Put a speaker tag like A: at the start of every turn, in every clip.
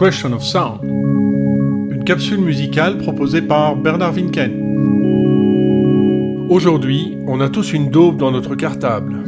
A: Question of Sound, une capsule musicale proposée par Bernard Winken. Aujourd'hui, on a tous une daube dans notre cartable.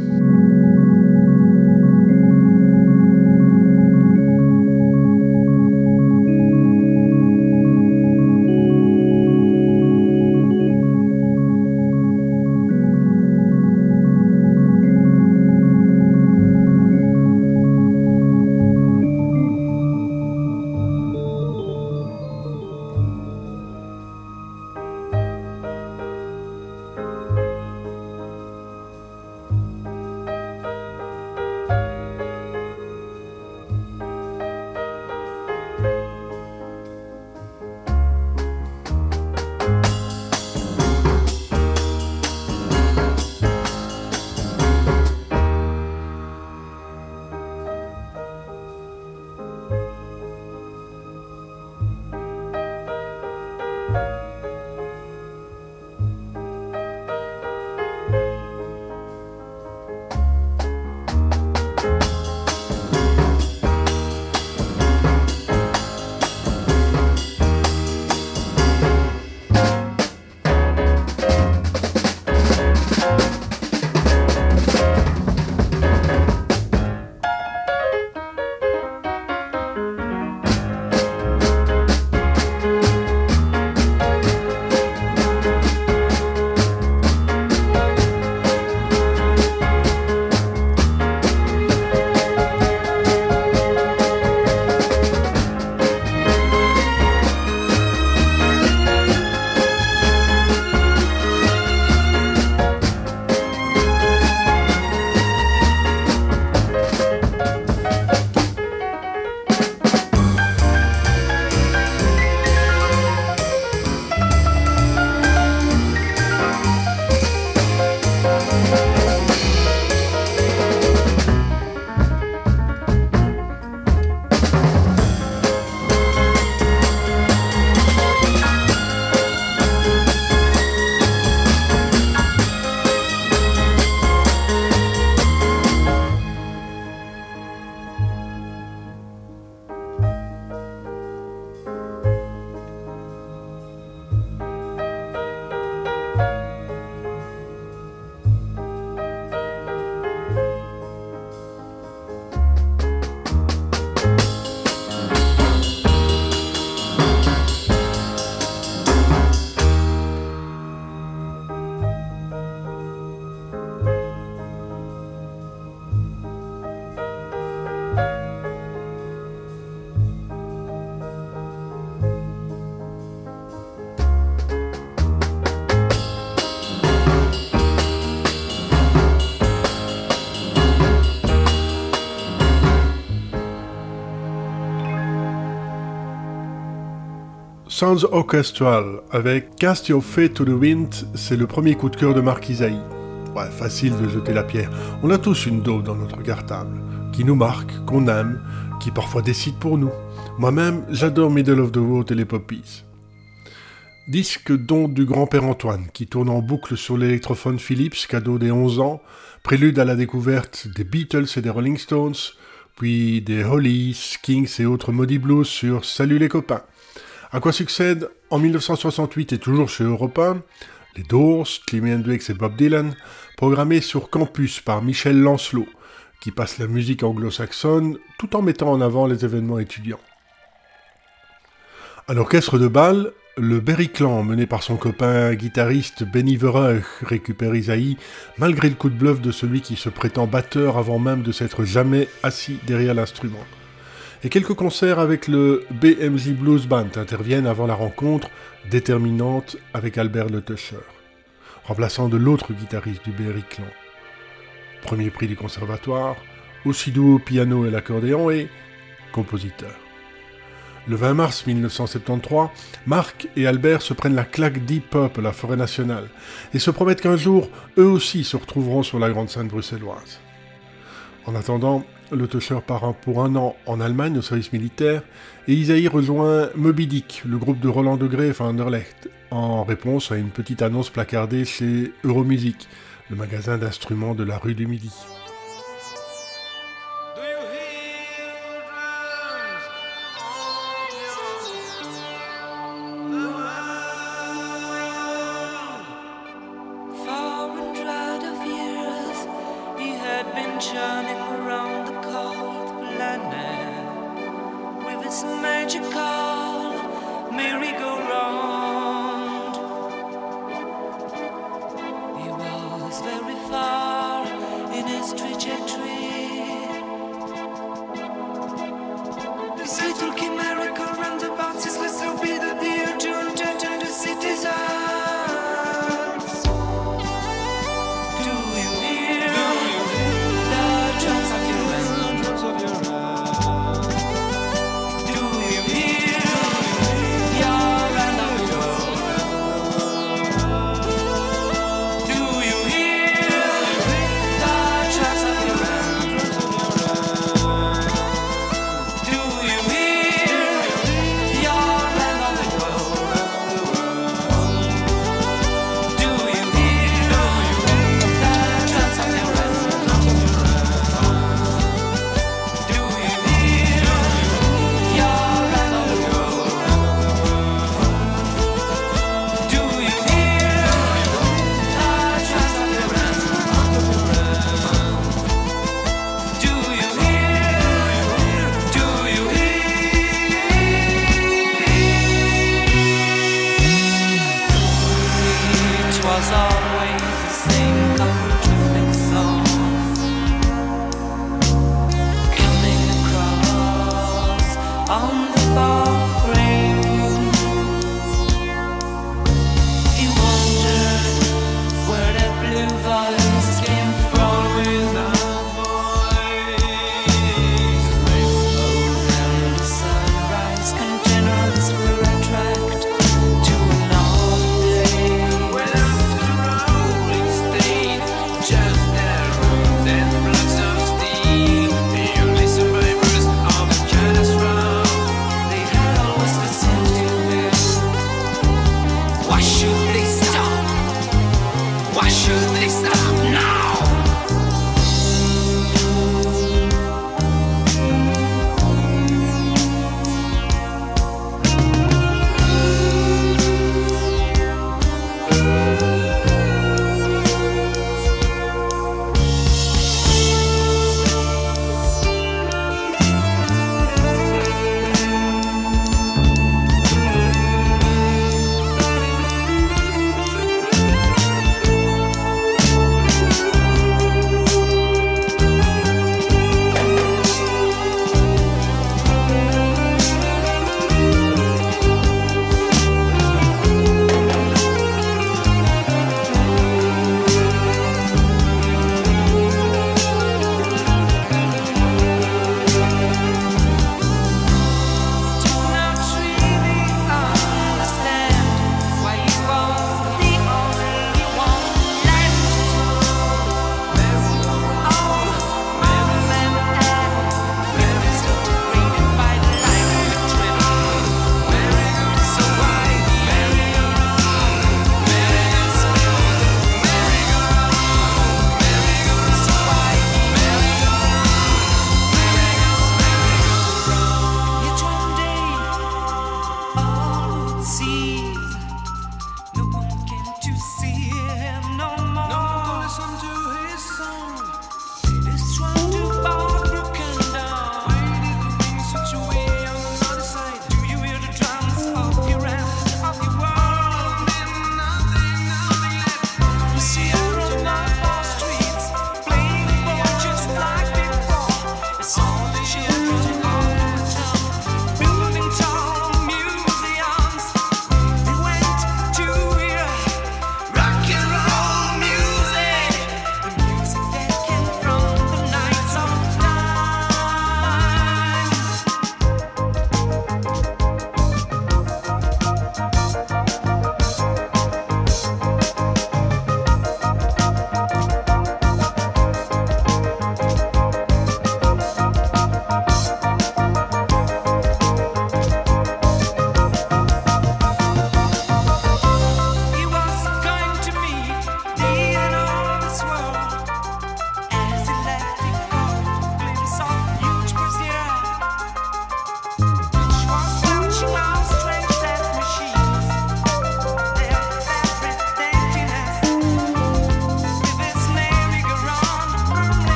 A: Sounds Orchestral avec Cast Your Fate to the Wind, c'est le premier coup de cœur de Marc Isaïe. Ouais, facile de jeter la pierre. On a tous une dose dans notre cartable, qui nous marque, qu'on aime, qui parfois décide pour nous. Moi-même, j'adore Middle of the Road et les Poppies. Disque don du grand-père Antoine, qui tourne en boucle sur l'électrophone Philips, cadeau des 11 ans, prélude à la découverte des Beatles et des Rolling Stones, puis des Hollies, Kings et autres Modi Blues sur Salut les copains. À quoi succède en 1968 et toujours chez Europa les Doors, Jimi Hendrix et Bob Dylan, programmés sur campus par Michel Lancelot, qui passe la musique anglo-saxonne tout en mettant en avant les événements étudiants. À l'orchestre de Bâle, le Berry Clan, mené par son copain guitariste Benny Verheug, récupère Isaïe, malgré le coup de bluff de celui qui se prétend batteur avant même de s'être jamais assis derrière l'instrument et quelques concerts avec le BMJ Blues Band interviennent avant la rencontre déterminante avec Albert Le Tuscher, remplaçant de l'autre guitariste du Berry Clan. Premier prix du conservatoire, aussi doux au piano et l'accordéon et compositeur. Le 20 mars 1973, Marc et Albert se prennent la claque Deep Pop à la forêt nationale et se promettent qu'un jour, eux aussi se retrouveront sur la grande scène bruxelloise. En attendant, le Tusher part pour un an en Allemagne au service militaire, et Isaïe rejoint Moby Dick, le groupe de Roland Degré et Anderlecht, en réponse à une petite annonce placardée chez Euromusic, le magasin d'instruments de la rue du Midi.
B: was very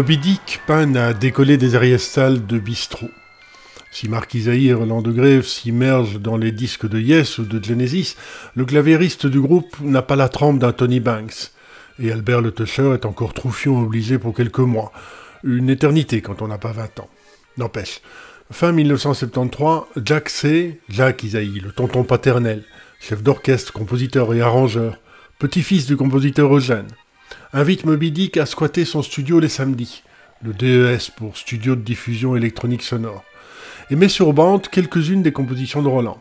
C: Moby Dick peine à décoller des ariestales de bistrot. Si Mark Isaïe et Roland de Grève s'immergent dans les disques de Yes ou de Genesis, le claviériste du groupe n'a pas la trempe d'un Tony Banks. Et Albert Le Tusher est encore troufion obligé pour quelques mois. Une éternité quand on n'a pas 20 ans. N'empêche. Fin 1973, Jack C., Jack Isaïe, le tonton paternel, chef d'orchestre, compositeur et arrangeur, petit-fils du compositeur Eugène, invite Moby Dick à squatter son studio les samedis, le DES pour Studio de diffusion électronique sonore, et met sur bande quelques-unes des compositions de Roland.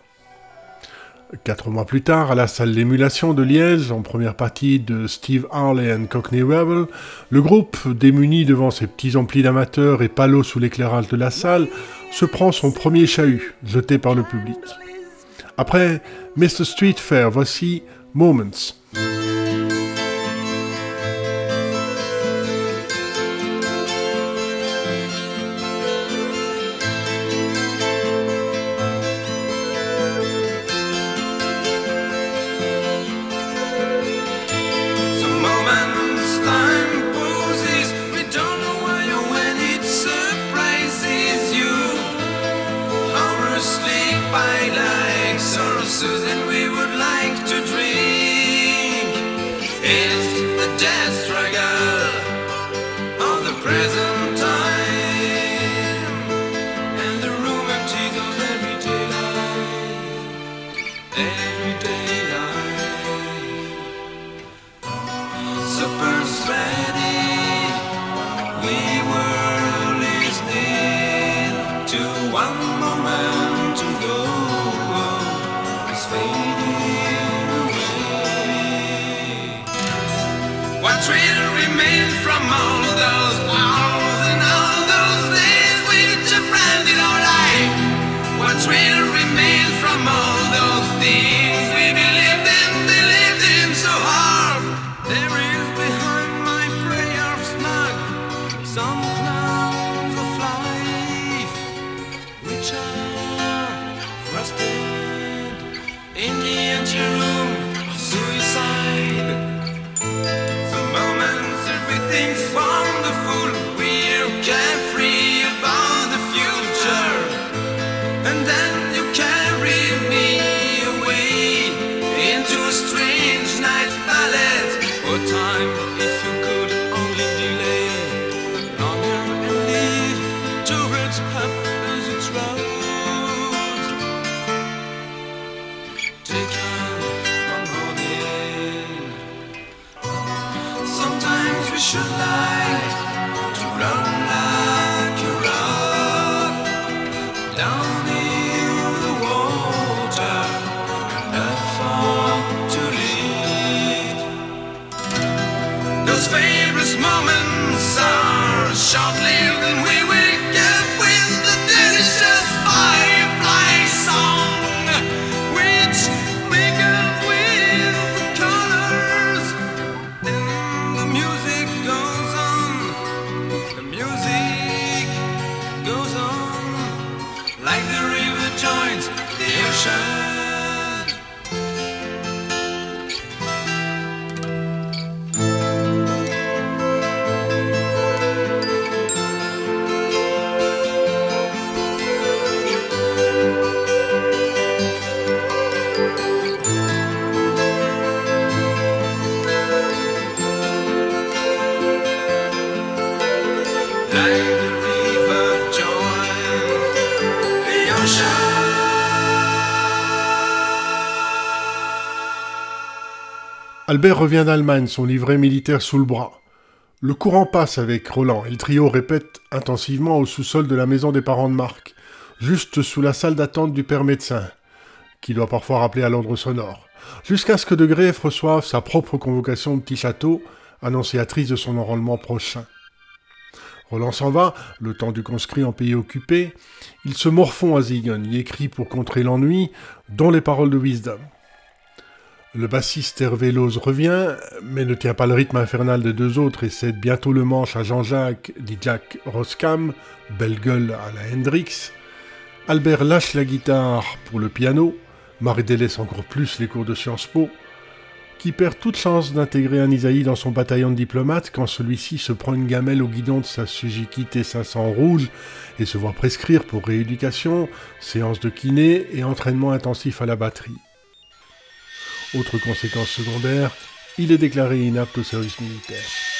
C: Quatre mois plus tard, à la salle d'émulation de Liège, en première partie de Steve Harley and Cockney Rebel, le groupe, démuni devant ses petits amplis d'amateurs et palos sous l'éclairage de la salle, se prend son premier chahut, jeté par le public. Après Mr. Street Fair, voici Moments. Albert revient d'Allemagne, son livret militaire sous le bras. Le courant passe avec Roland et le trio répète intensivement au sous-sol de la maison des parents de Marc, juste sous la salle d'attente du père médecin, qui doit parfois rappeler à l'ordre sonore, jusqu'à ce que De Greff reçoive sa propre convocation de petit château, annonciatrice de son enrôlement prochain. Roland s'en va, le temps du conscrit en pays occupé. Il se morfond à Ziegen, y écrit pour contrer l'ennui, dont les paroles de Wisdom. Le bassiste Hervé Loz revient, mais ne tient pas le rythme infernal des deux autres et cède bientôt le manche à Jean-Jacques, dit Jack Roscam, belle gueule à la Hendrix. Albert lâche la guitare pour le piano, Marie délaisse encore plus les cours de Sciences Po,
A: qui perd toute chance d'intégrer un Isaïe dans son bataillon de diplomates quand celui-ci se prend une gamelle au guidon de sa Suzuki T500 rouge et se voit prescrire pour rééducation, séance de kiné et entraînement intensif à la batterie. Autre conséquence secondaire, il est déclaré inapte au service militaire.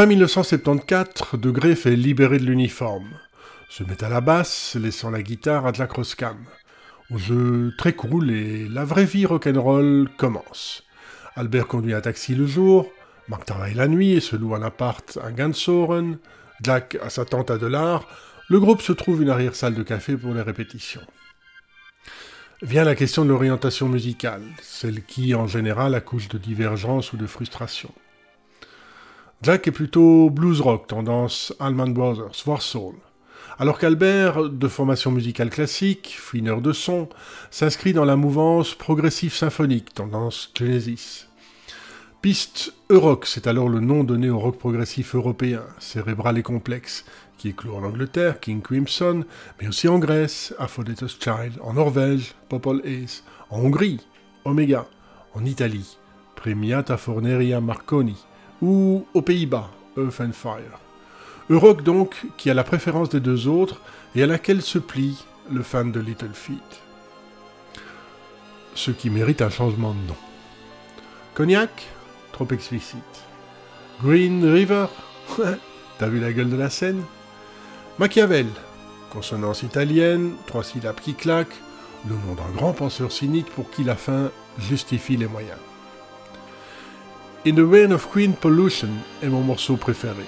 A: Fin 1974, Degré fait libérer de l'uniforme. Se met à la basse, laissant la guitare à de la. Au jeu très cool et la vraie vie rock'n'roll commence. Albert conduit un taxi le jour, Marc travaille la nuit et se loue un appart à Gansoren, Jack a sa tente à Delars, le groupe se trouve une arrière-salle de café pour les répétitions. Vient la question de l'orientation musicale, celle qui, en général, accouche de divergence ou de frustration. Jack est plutôt blues rock, tendance Allman Brothers, voire soul. Alors qu'Albert, de formation musicale classique, fineur de son, s'inscrit dans la mouvance progressive symphonique, tendance Genesis. Piste Euroc, c'est alors le nom donné au rock progressif européen, cérébral et complexe, qui éclot en Angleterre, King Crimson, mais aussi en Grèce, Aphrodite's Child, en Norvège, Popol Ace, en Hongrie, Omega, en Italie, Premiata Forneria Marconi, ou aux Pays-Bas, Earth and Fire. Euroc donc, qui a la préférence des deux autres et à laquelle se plie le fan de Little Feet. Ce qui mérite un changement de nom. Cognac Trop explicite. Green River T'as vu la gueule de la scène? Machiavel Consonance italienne, trois syllabes qui claquent, le nom d'un grand penseur cynique pour qui la fin justifie les moyens. In the Reign of Queen Pollution est mon morceau préféré.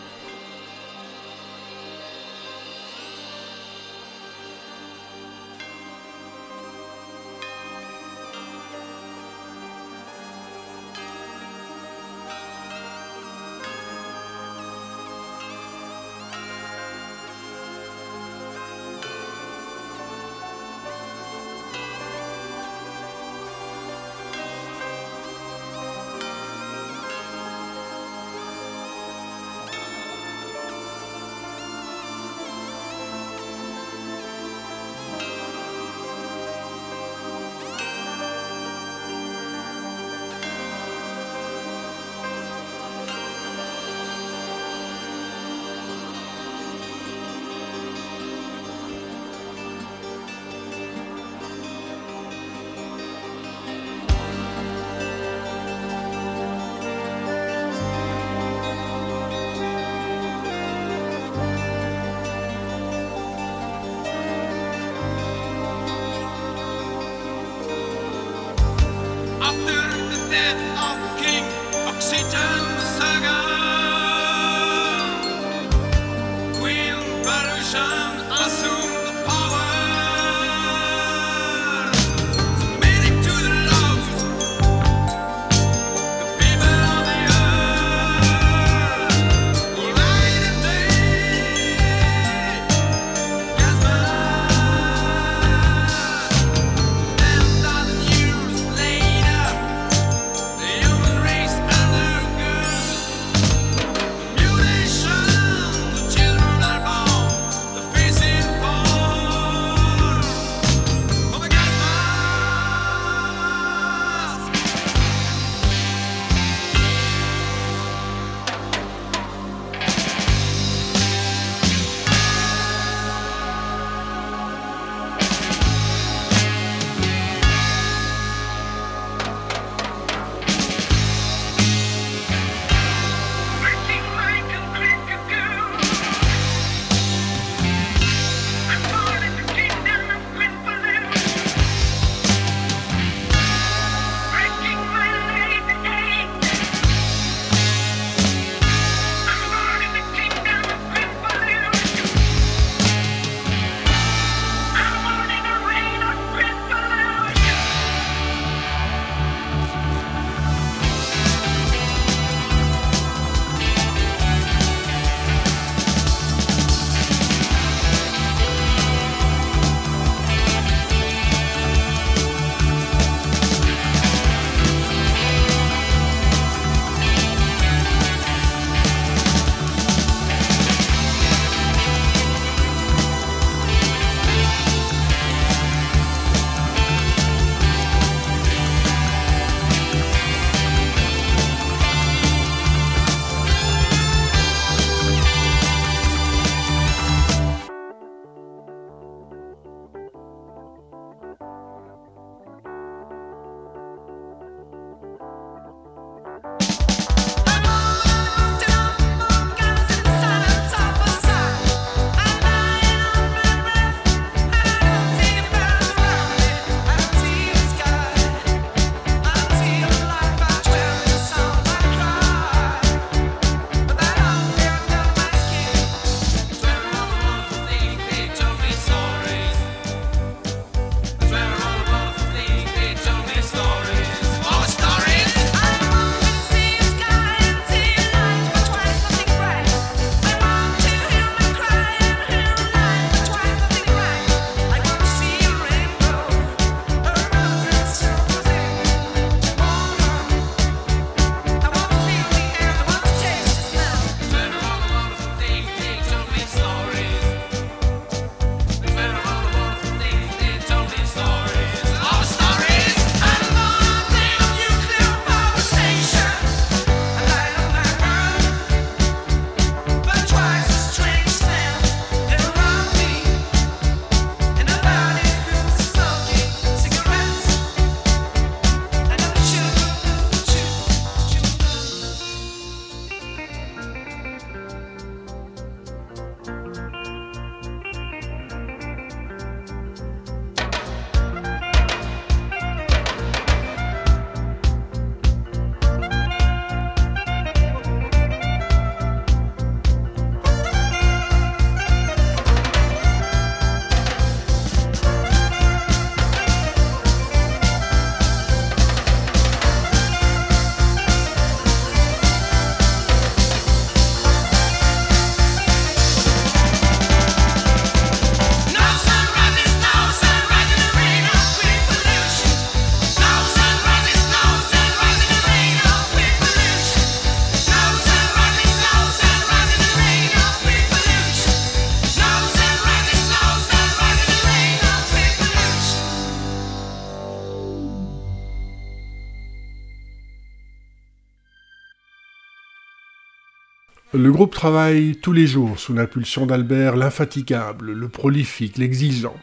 A: Le groupe travaille tous les jours sous l'impulsion d'Albert l'infatigable, le prolifique, l'exigeant.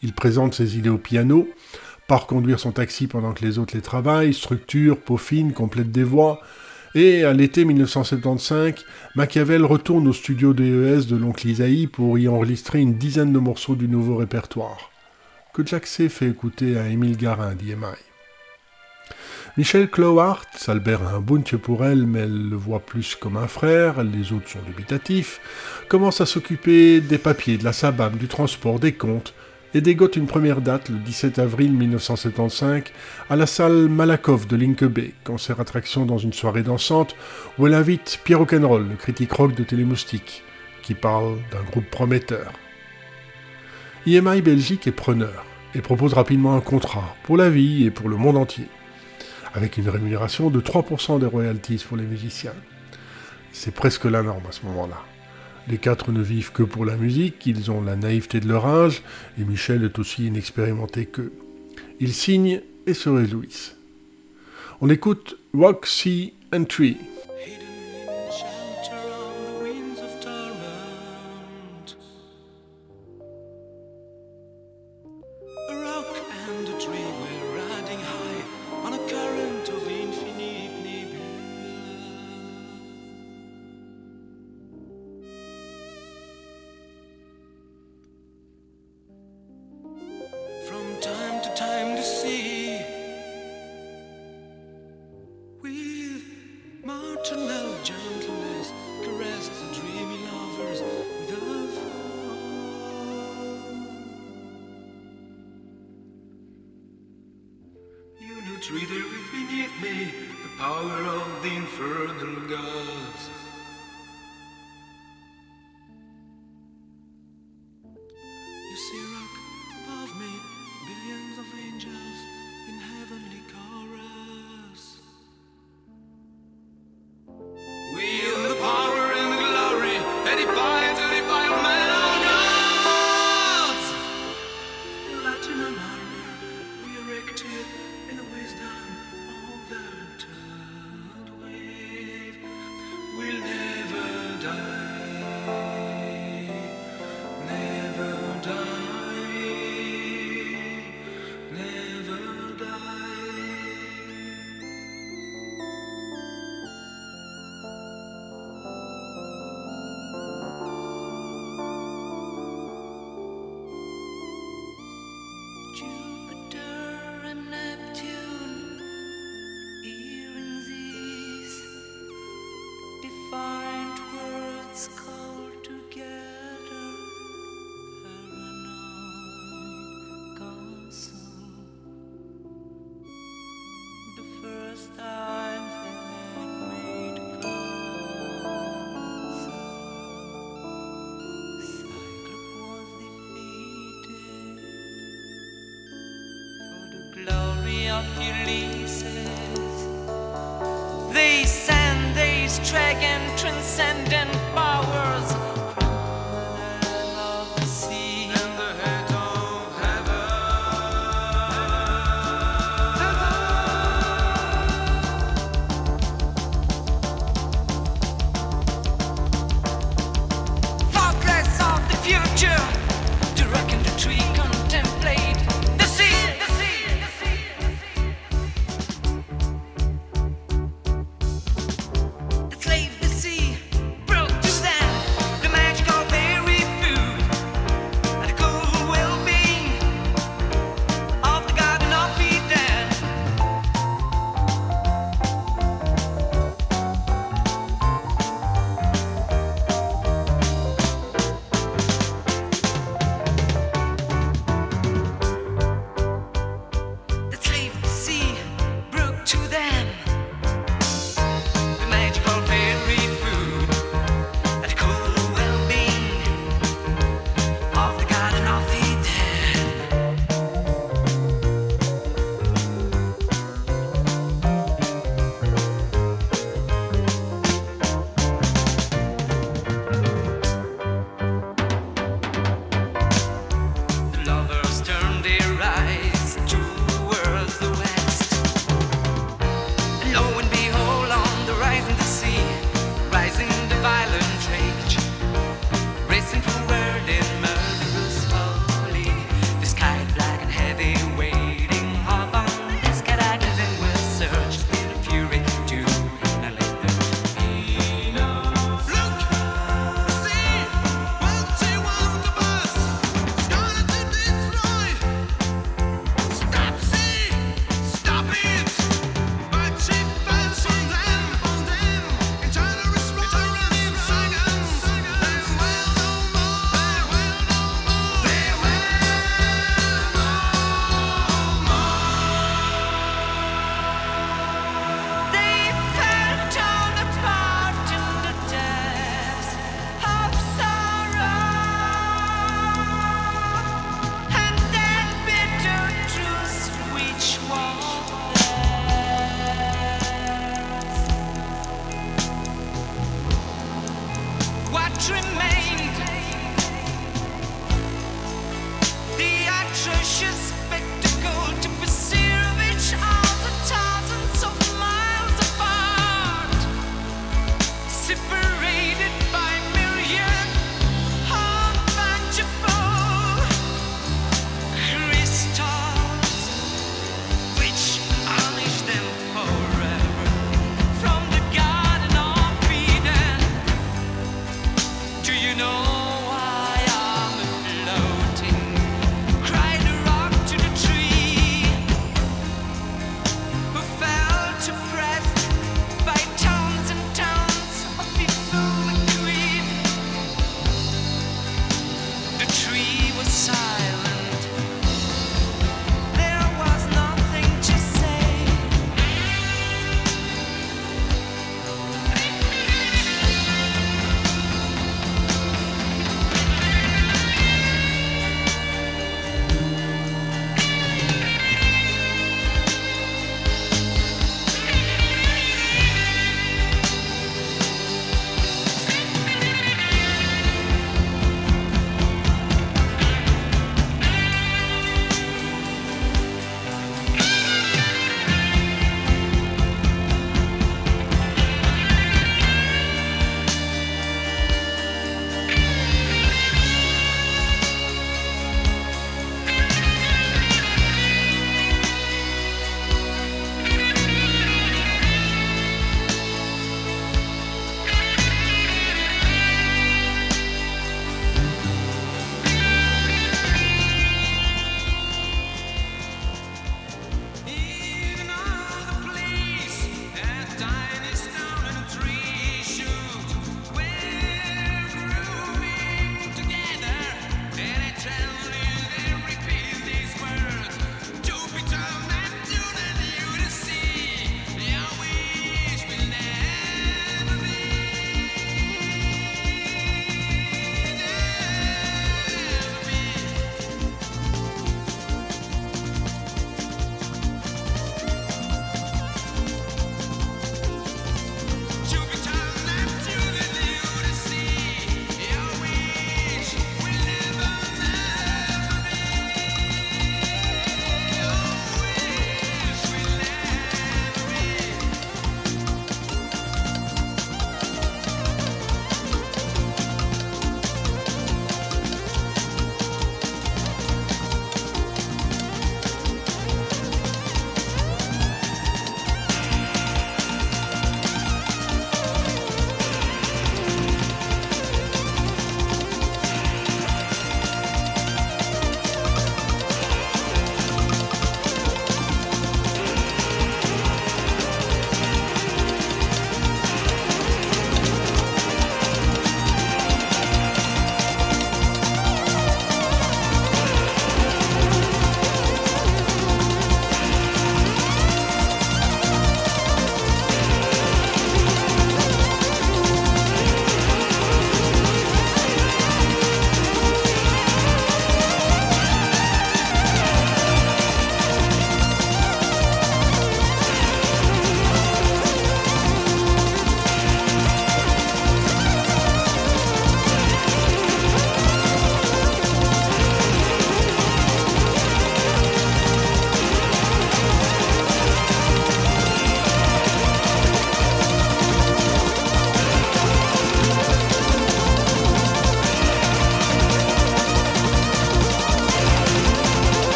A: Il présente ses idées au piano, part conduire son taxi pendant que les autres les travaillent, structure, peaufine, complète des voix, et à l'été 1975, Machiavel retourne au studio DES de l'oncle Isaïe pour y enregistrer une dizaine de morceaux du nouveau répertoire, que Jack C. fait écouter à Émile Garin d'IMI. Michel Clowart, Albert a un bunch pour elle, mais elle le voit plus comme un frère, les autres sont dubitatifs, commence à s'occuper des papiers, de la sabam, du transport, des comptes, et dégote une première date, le 17 avril 1975, à la salle Malakoff de Linkeby, concert attraction dans une soirée dansante, où elle invite Pierre Rock'n'Roll, le critique rock de Télémoustique, qui parle d'un groupe prometteur. IMI Belgique est preneur, et propose rapidement un contrat, pour la vie et pour le monde entier avec une rémunération de 3% des royalties pour les musiciens. C'est presque la norme à ce moment-là. Les quatre ne vivent que pour la musique, ils ont la naïveté de leur âge, et Michel est aussi inexpérimenté qu'eux. Ils signent et se réjouissent. On écoute Rock, Sea you leave.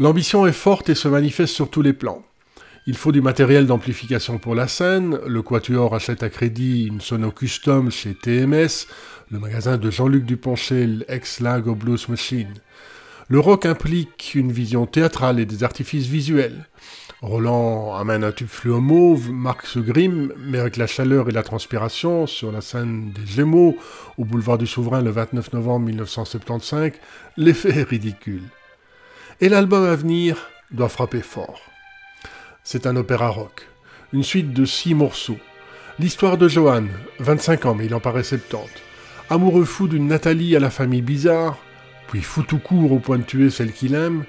A: L'ambition est forte et se manifeste sur tous les plans. Il faut du matériel d'amplification pour la scène, le Quatuor achète à crédit une sono custom chez TMS, le magasin de Jean-Luc Duponchel, ex-Lago Blues Machine. Le rock implique une vision théâtrale et des artifices visuels. Roland amène un tube fluo mauve, Marc se grime, mais avec la chaleur et la transpiration, sur la scène des Gémeaux, au boulevard du Souverain le 29 novembre 1975, l'effet est ridicule. Et l'album à venir doit frapper fort. C'est un opéra rock, une suite de six morceaux. L'histoire de Johan, 25 ans mais il en paraît 70. Amoureux fou d'une Nathalie à la famille bizarre, puis fou tout court au point de tuer celle qu'il aime,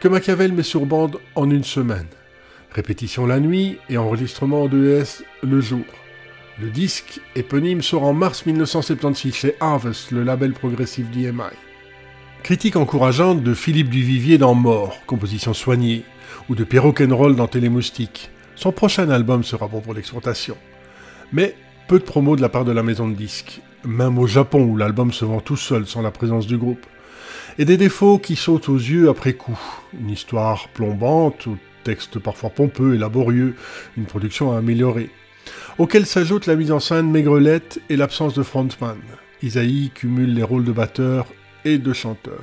A: que Machiavel met sur bande en une semaine. Répétition la nuit et enregistrement en 2S le jour. Le disque éponyme sort en mars 1976 chez Harvest, le label progressif d'EMI. Critique encourageante de Philippe Duvivier dans Mort, composition soignée, ou de Rock'n'Roll dans Télémoustique. Son prochain album sera bon pour l'exploitation. Mais peu de promos de la part de la maison de disques, même au Japon où l'album se vend tout seul sans la présence du groupe et des défauts qui sautent aux yeux après coup. Une histoire plombante, au texte parfois pompeux et laborieux, une production à améliorer. Auquel s'ajoute la mise en scène maigrelette et l'absence de frontman. Isaïe cumule les rôles de batteur et de chanteur.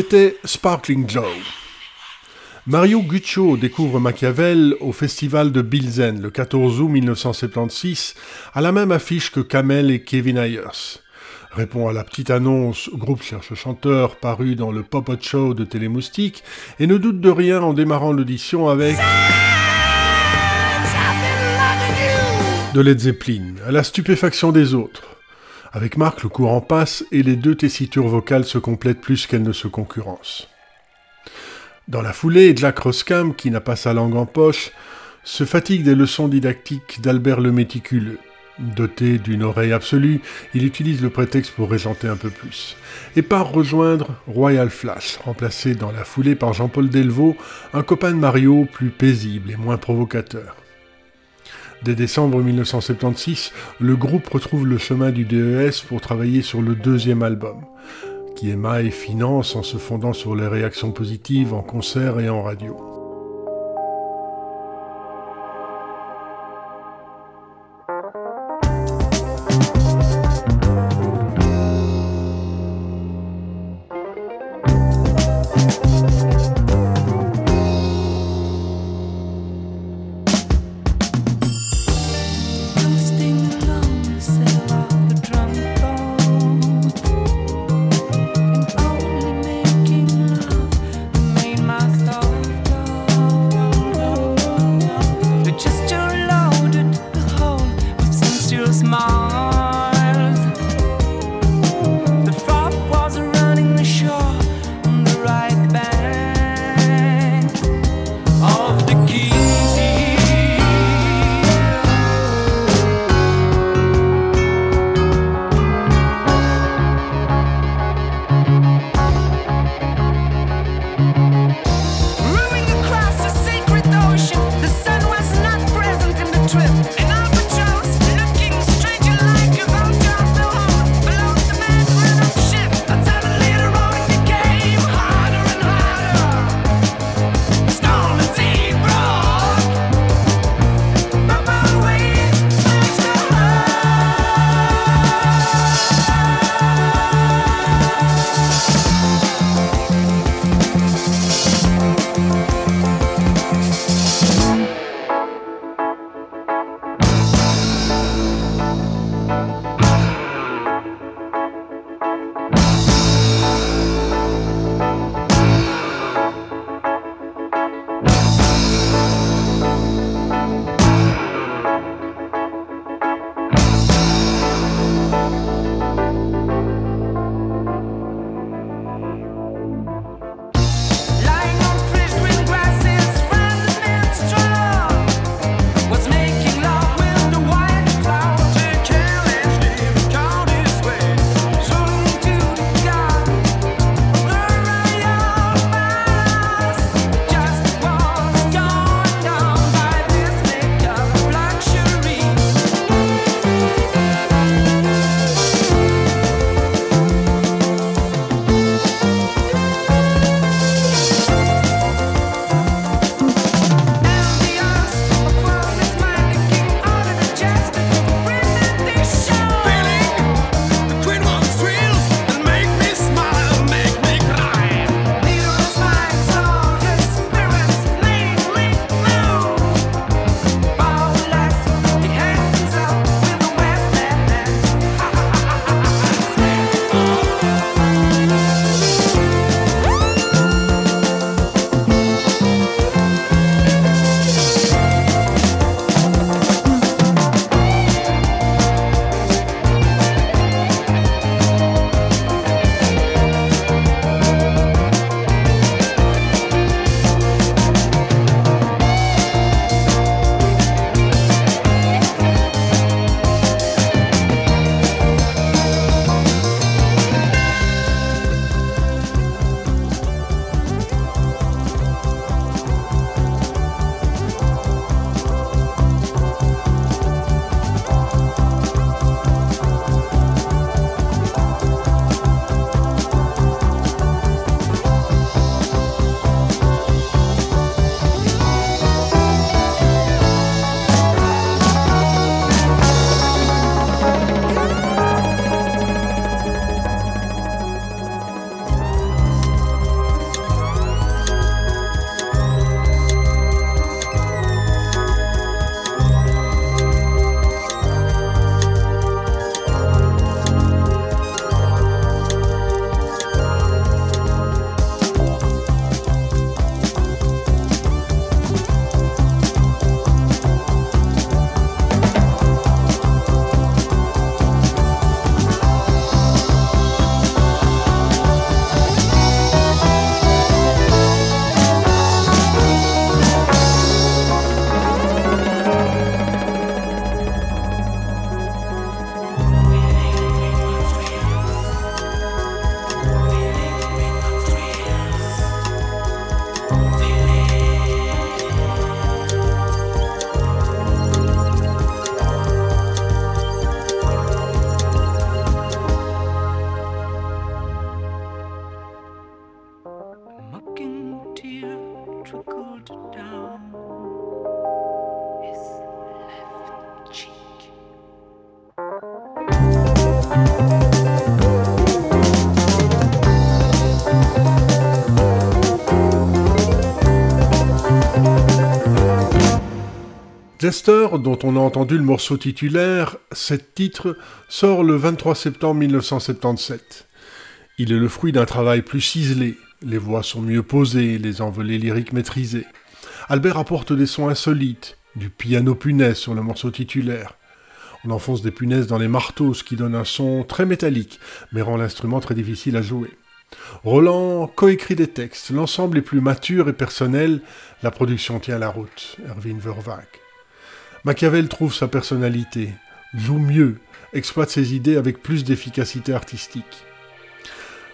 A: C'était Sparkling Joe. Mario Guccio découvre Machiavel au festival de Bilzen le 14 août 1976, à la même affiche que Kamel et Kevin Ayers. Répond à la petite annonce Groupe cherche chanteur paru dans le Pop Up Show de Télémoustique et ne doute de rien en démarrant l'audition avec de Led Zeppelin, à la stupéfaction des autres. Avec Marc, le courant passe et les deux tessitures vocales se complètent plus qu'elles ne se concurrencent. Dans la foulée, Jack Roscam, qui n'a pas sa langue en poche, se fatigue des leçons didactiques d'Albert le Méticuleux. Doté d'une oreille absolue, il utilise le prétexte pour régenter un peu plus, et part rejoindre Royal Flash, remplacé dans la foulée par Jean-Paul Delvaux, un copain de Mario plus paisible et moins provocateur. Dès décembre 1976, le groupe retrouve le chemin du DES pour travailler sur le deuxième album, qui émaille finance en se fondant sur les réactions positives en concert et en radio. Jester, dont on a entendu le morceau titulaire, sept titres, sort le 23 septembre 1977. Il est le fruit d'un travail plus ciselé, les voix sont mieux posées, les envolées lyriques maîtrisées. Albert apporte des sons insolites, du piano punais sur le morceau titulaire, on enfonce des punaises dans les marteaux, ce qui donne un son très métallique, mais rend l'instrument très difficile à jouer. Roland coécrit des textes, l'ensemble est plus mature et personnel, la production tient la route. Erwin Verwag. Machiavel trouve sa personnalité, joue mieux, exploite ses idées avec plus d'efficacité artistique.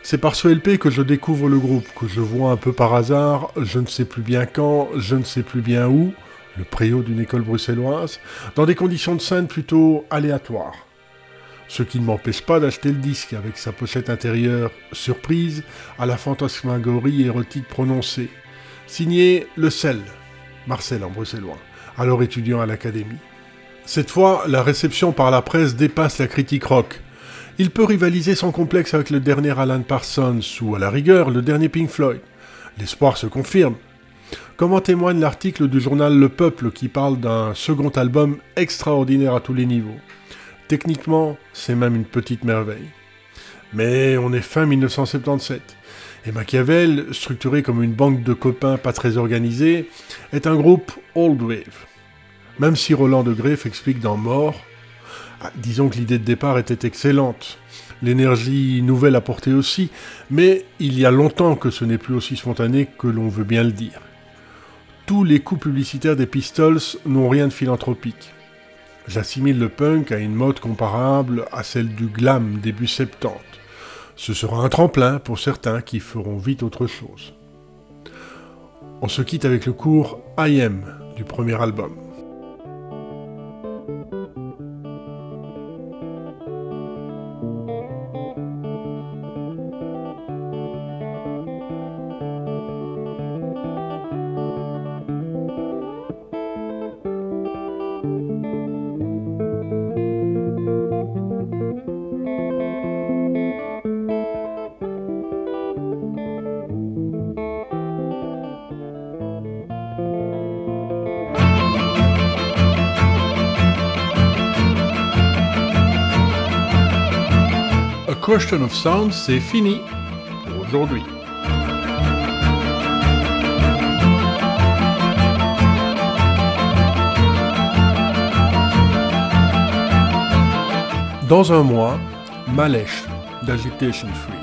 A: C'est par ce LP que je découvre le groupe, que je vois un peu par hasard, je ne sais plus bien quand, je ne sais plus bien où, le préau d'une école bruxelloise, dans des conditions de scène plutôt aléatoires. Ce qui ne m'empêche pas d'acheter le disque avec sa pochette intérieure surprise à la fantasmagorie érotique prononcée. Signé Le Sel, Marcel en bruxellois, alors étudiant à l'académie. Cette fois, la réception par la presse dépasse la critique rock. Il peut rivaliser sans complexe avec le dernier Alan Parsons ou à la rigueur le dernier Pink Floyd. L'espoir se confirme. Comme en témoigne l'article du journal Le Peuple qui parle d'un second album extraordinaire à tous les niveaux? Techniquement, c'est même une petite merveille. Mais on est fin 1977, et Machiavel, structuré comme une banque de copains pas très organisée, est un groupe old wave. Même si Roland de Greff explique dans Mort, ah, disons que l'idée de départ était excellente, l'énergie nouvelle apportée aussi, mais il y a longtemps que ce n'est plus aussi spontané que l'on veut bien le dire. Tous les coups publicitaires des Pistols n'ont rien de philanthropique. J'assimile le punk à une mode comparable à celle du glam début 70. Ce sera un tremplin pour certains qui feront vite autre chose. On se quitte avec le cours I Am du premier album. Question of Sound, c'est fini aujourd'hui. Dans un mois, Malesh d'Agitation Free.